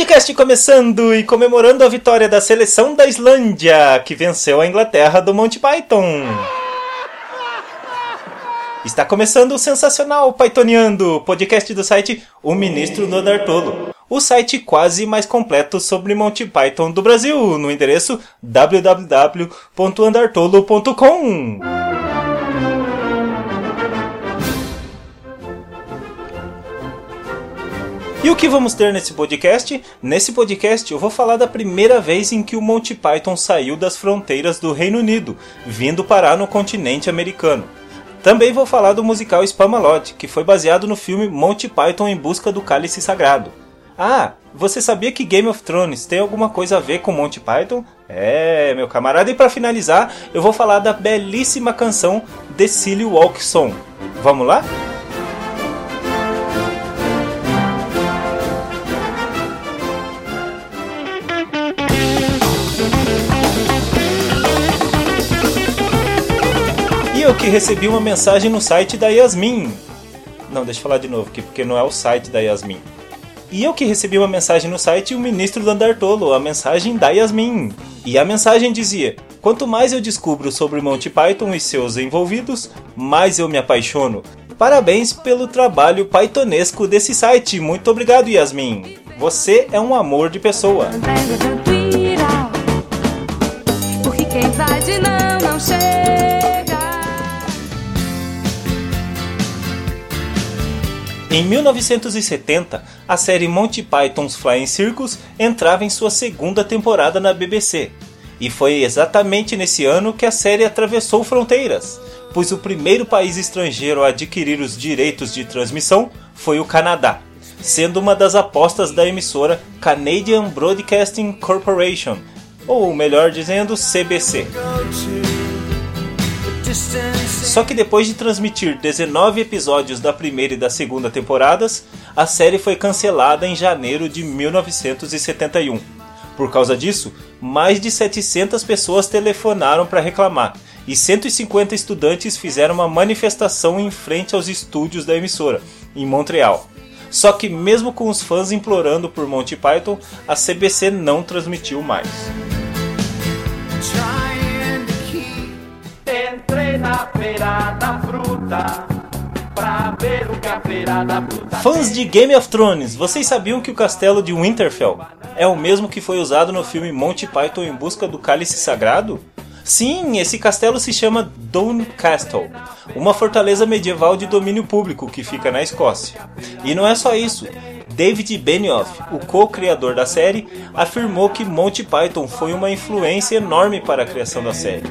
Podcast começando e comemorando a vitória da seleção da Islândia, que venceu a Inglaterra do Monty Python. Está começando o sensacional Pythoniando, podcast do site O Ministro do Andartolo, o site quase mais completo sobre Monty Python do Brasil, no endereço www.andartolo.com. E o que vamos ter nesse podcast? Nesse podcast eu vou falar da primeira vez em que o Monty Python saiu das fronteiras do Reino Unido, vindo parar no continente americano. Também vou falar do musical Spamalot, que foi baseado no filme Monty Python em Busca do Cálice Sagrado. Ah, você sabia que Game of Thrones tem alguma coisa a ver com Monty Python? É, meu camarada, e para finalizar, eu vou falar da belíssima canção The Silly Walk Song. Vamos lá? E eu que recebi uma mensagem no site da Yasmin. Não, deixa eu falar de novo aqui, porque não é o site da Yasmin. E eu que recebi uma mensagem no site o ministro do Andartolo, a mensagem da Yasmin. E a mensagem dizia: Quanto mais eu descubro sobre Monty Python e seus envolvidos, mais eu me apaixono. Parabéns pelo trabalho pythonesco desse site. Muito obrigado, Yasmin. Você é um amor de pessoa. Em 1970, a série Monty Python's Flying Circus entrava em sua segunda temporada na BBC. E foi exatamente nesse ano que a série atravessou fronteiras, pois o primeiro país estrangeiro a adquirir os direitos de transmissão foi o Canadá, sendo uma das apostas da emissora Canadian Broadcasting Corporation, ou melhor dizendo, CBC. Só que depois de transmitir 19 episódios da primeira e da segunda temporadas, a série foi cancelada em janeiro de 1971. Por causa disso, mais de 700 pessoas telefonaram para reclamar e 150 estudantes fizeram uma manifestação em frente aos estúdios da emissora, em Montreal. Só que, mesmo com os fãs implorando por Monty Python, a CBC não transmitiu mais. A feira da fruta Fãs de Game of Thrones, vocês sabiam que o castelo de Winterfell é o mesmo que foi usado no filme Monty Python em busca do cálice sagrado? Sim, esse castelo se chama Down Castle, uma fortaleza medieval de domínio público que fica na Escócia. E não é só isso. David Benioff, o co-criador da série, afirmou que Monty Python foi uma influência enorme para a criação da série.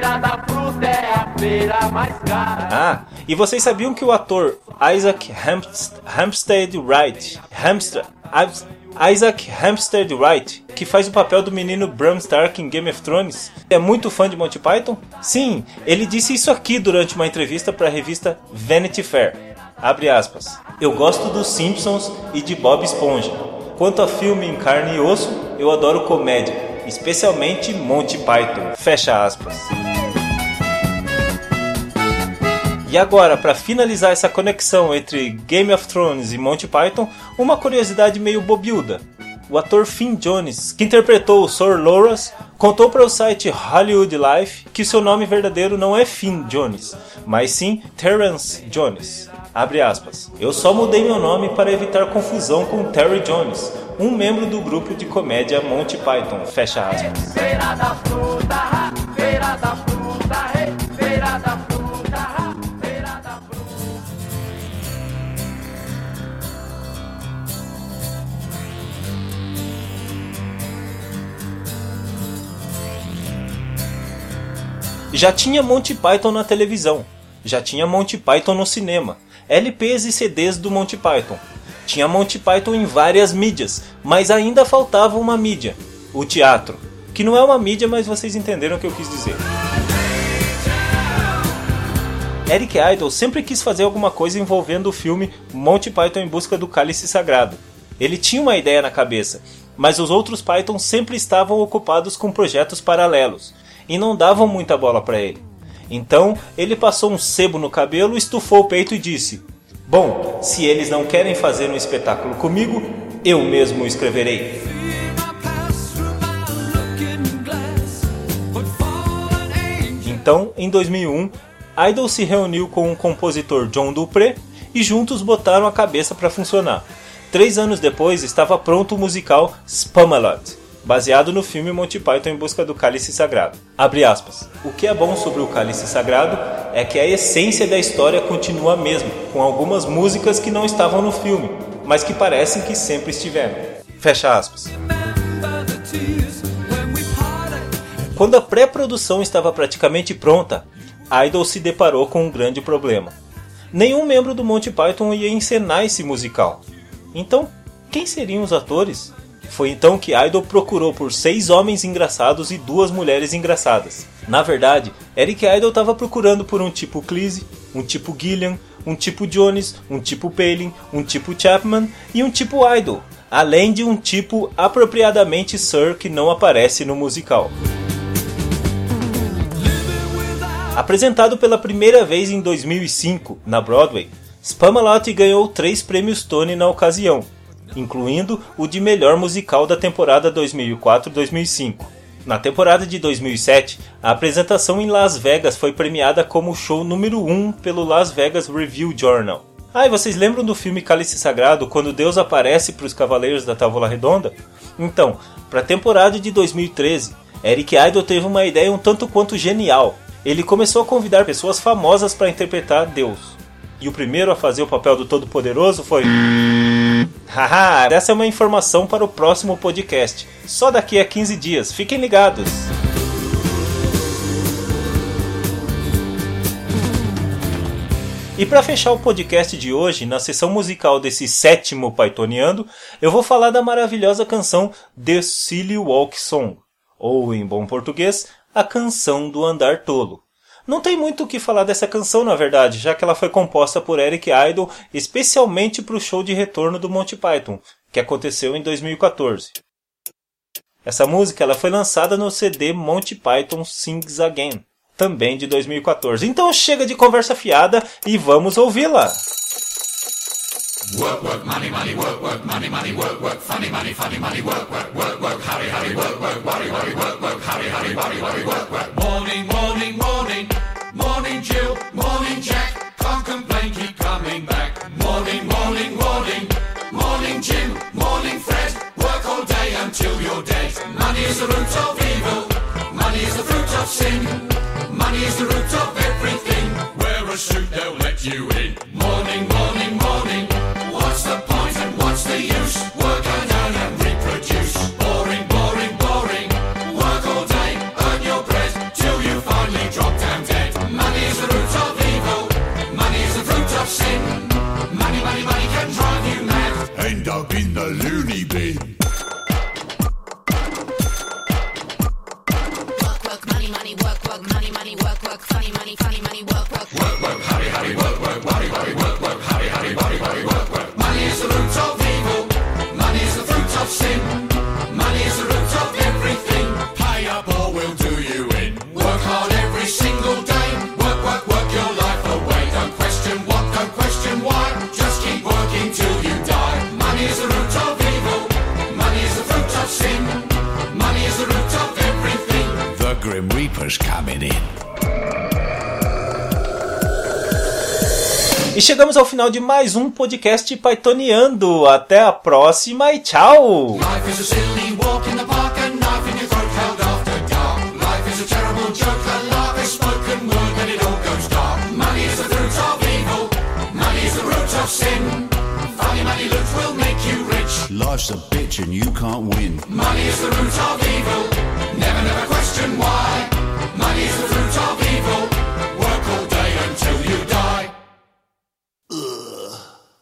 Feira da fruta é a feira mais cara Ah, e vocês sabiam que o ator Isaac Hampst- Hampstead Wright, Hamster, Is- Isaac Hampstead Wright, que faz o papel do menino Bram Stark em Game of Thrones, é muito fã de Monty Python? Sim, ele disse isso aqui durante uma entrevista para a revista Vanity Fair. Abre aspas. Eu gosto dos Simpsons e de Bob Esponja. Quanto a filme em carne e osso, eu adoro comédia, especialmente Monty Python. Fecha aspas. E agora, para finalizar essa conexão entre Game of Thrones e Monty Python, uma curiosidade meio bobiuda. O ator Finn Jones, que interpretou o Sir Loras, contou para o site Hollywood Life que seu nome verdadeiro não é Finn Jones, mas sim Terence Jones. Abre aspas. Eu só mudei meu nome para evitar confusão com Terry Jones, um membro do grupo de comédia Monty Python. Fecha aspas. Já tinha Monty Python na televisão, já tinha Monty Python no cinema, LPs e CDs do Monty Python. Tinha Monty Python em várias mídias, mas ainda faltava uma mídia, o teatro, que não é uma mídia, mas vocês entenderam o que eu quis dizer. Eric Idle sempre quis fazer alguma coisa envolvendo o filme Monty Python em busca do cálice sagrado. Ele tinha uma ideia na cabeça, mas os outros Python sempre estavam ocupados com projetos paralelos e não davam muita bola para ele. Então ele passou um sebo no cabelo, estufou o peito e disse: Bom, se eles não querem fazer um espetáculo comigo, Eu mesmo escreverei. Então, em 2001, Idol se reuniu com o compositor John Dupré e juntos botaram a cabeça para funcionar. Três anos depois, estava pronto o musical Spamalot, baseado no filme Monty Python em busca do cálice sagrado. Abre aspas. O que é bom sobre o cálice sagrado é que a essência da história continua a mesma, com algumas músicas que não estavam no filme, mas que parecem que sempre estiveram. Fecha aspas. Quando a pré-produção estava praticamente pronta, Idol se deparou com um grande problema. Nenhum membro do Monty Python ia encenar esse musical. Então, quem seriam os atores? Foi então que Idol procurou por seis homens engraçados e duas mulheres engraçadas. Na verdade, Eric Idle estava procurando por um tipo Cleese, um tipo Gillian, um tipo Jones, um tipo Palin, um tipo Chapman e um tipo Idol, além de um tipo apropriadamente Sir que não aparece no musical. Apresentado pela primeira vez em 2005 na Broadway, Spamalot ganhou três prêmios Tony na ocasião, incluindo o de melhor musical da temporada 2004-2005. Na temporada de 2007, a apresentação em Las Vegas foi premiada como show número 1 pelo Las Vegas Review Journal. Ah, e vocês lembram do filme Cálice Sagrado, quando Deus aparece para os Cavaleiros da Távola Redonda? Então, para a temporada de 2013, Eric Idle teve uma ideia um tanto quanto genial. Ele começou a convidar pessoas famosas para interpretar Deus. E o primeiro a fazer o papel do Todo-Poderoso foi. Haha, essa é uma informação para o próximo podcast. Só daqui a 15 dias. Fiquem ligados. E para fechar o podcast de hoje, na sessão musical desse sétimo Pythoniano, eu vou falar da maravilhosa canção The Silly Walk Song, ou em bom português, a canção do andar tolo. Não tem muito o que falar dessa canção, na verdade, já que ela foi composta por Eric Idle especialmente para o show de retorno do Monty Python, que aconteceu em 2014. Essa música ela foi lançada no CD Monty Python Sings Again, também de 2014. Então chega de conversa fiada e vamos ouvi-la. Work, work, money, money, work, work, money, money, work, work, funny, money, funny, money, work, work, work, work, hurry, hurry, work, work, worry, worry, work, work, hurry, hurry, worry, worry, work, work. Morning, morning, morning, morning, Jill, morning, Jack. E chegamos ao final de mais um podcast Pythoniando. Até a próxima e tchau! Life is a silly walk in the park, a knife in your throat held after dark. Life is a terrible joke, a laugh, a spoken word when it all goes dark. Money is the fruit of evil, money is the root of sin. Funny money loot will make you rich. Life's a bitch and you can't win. Money is the root of evil, Money's the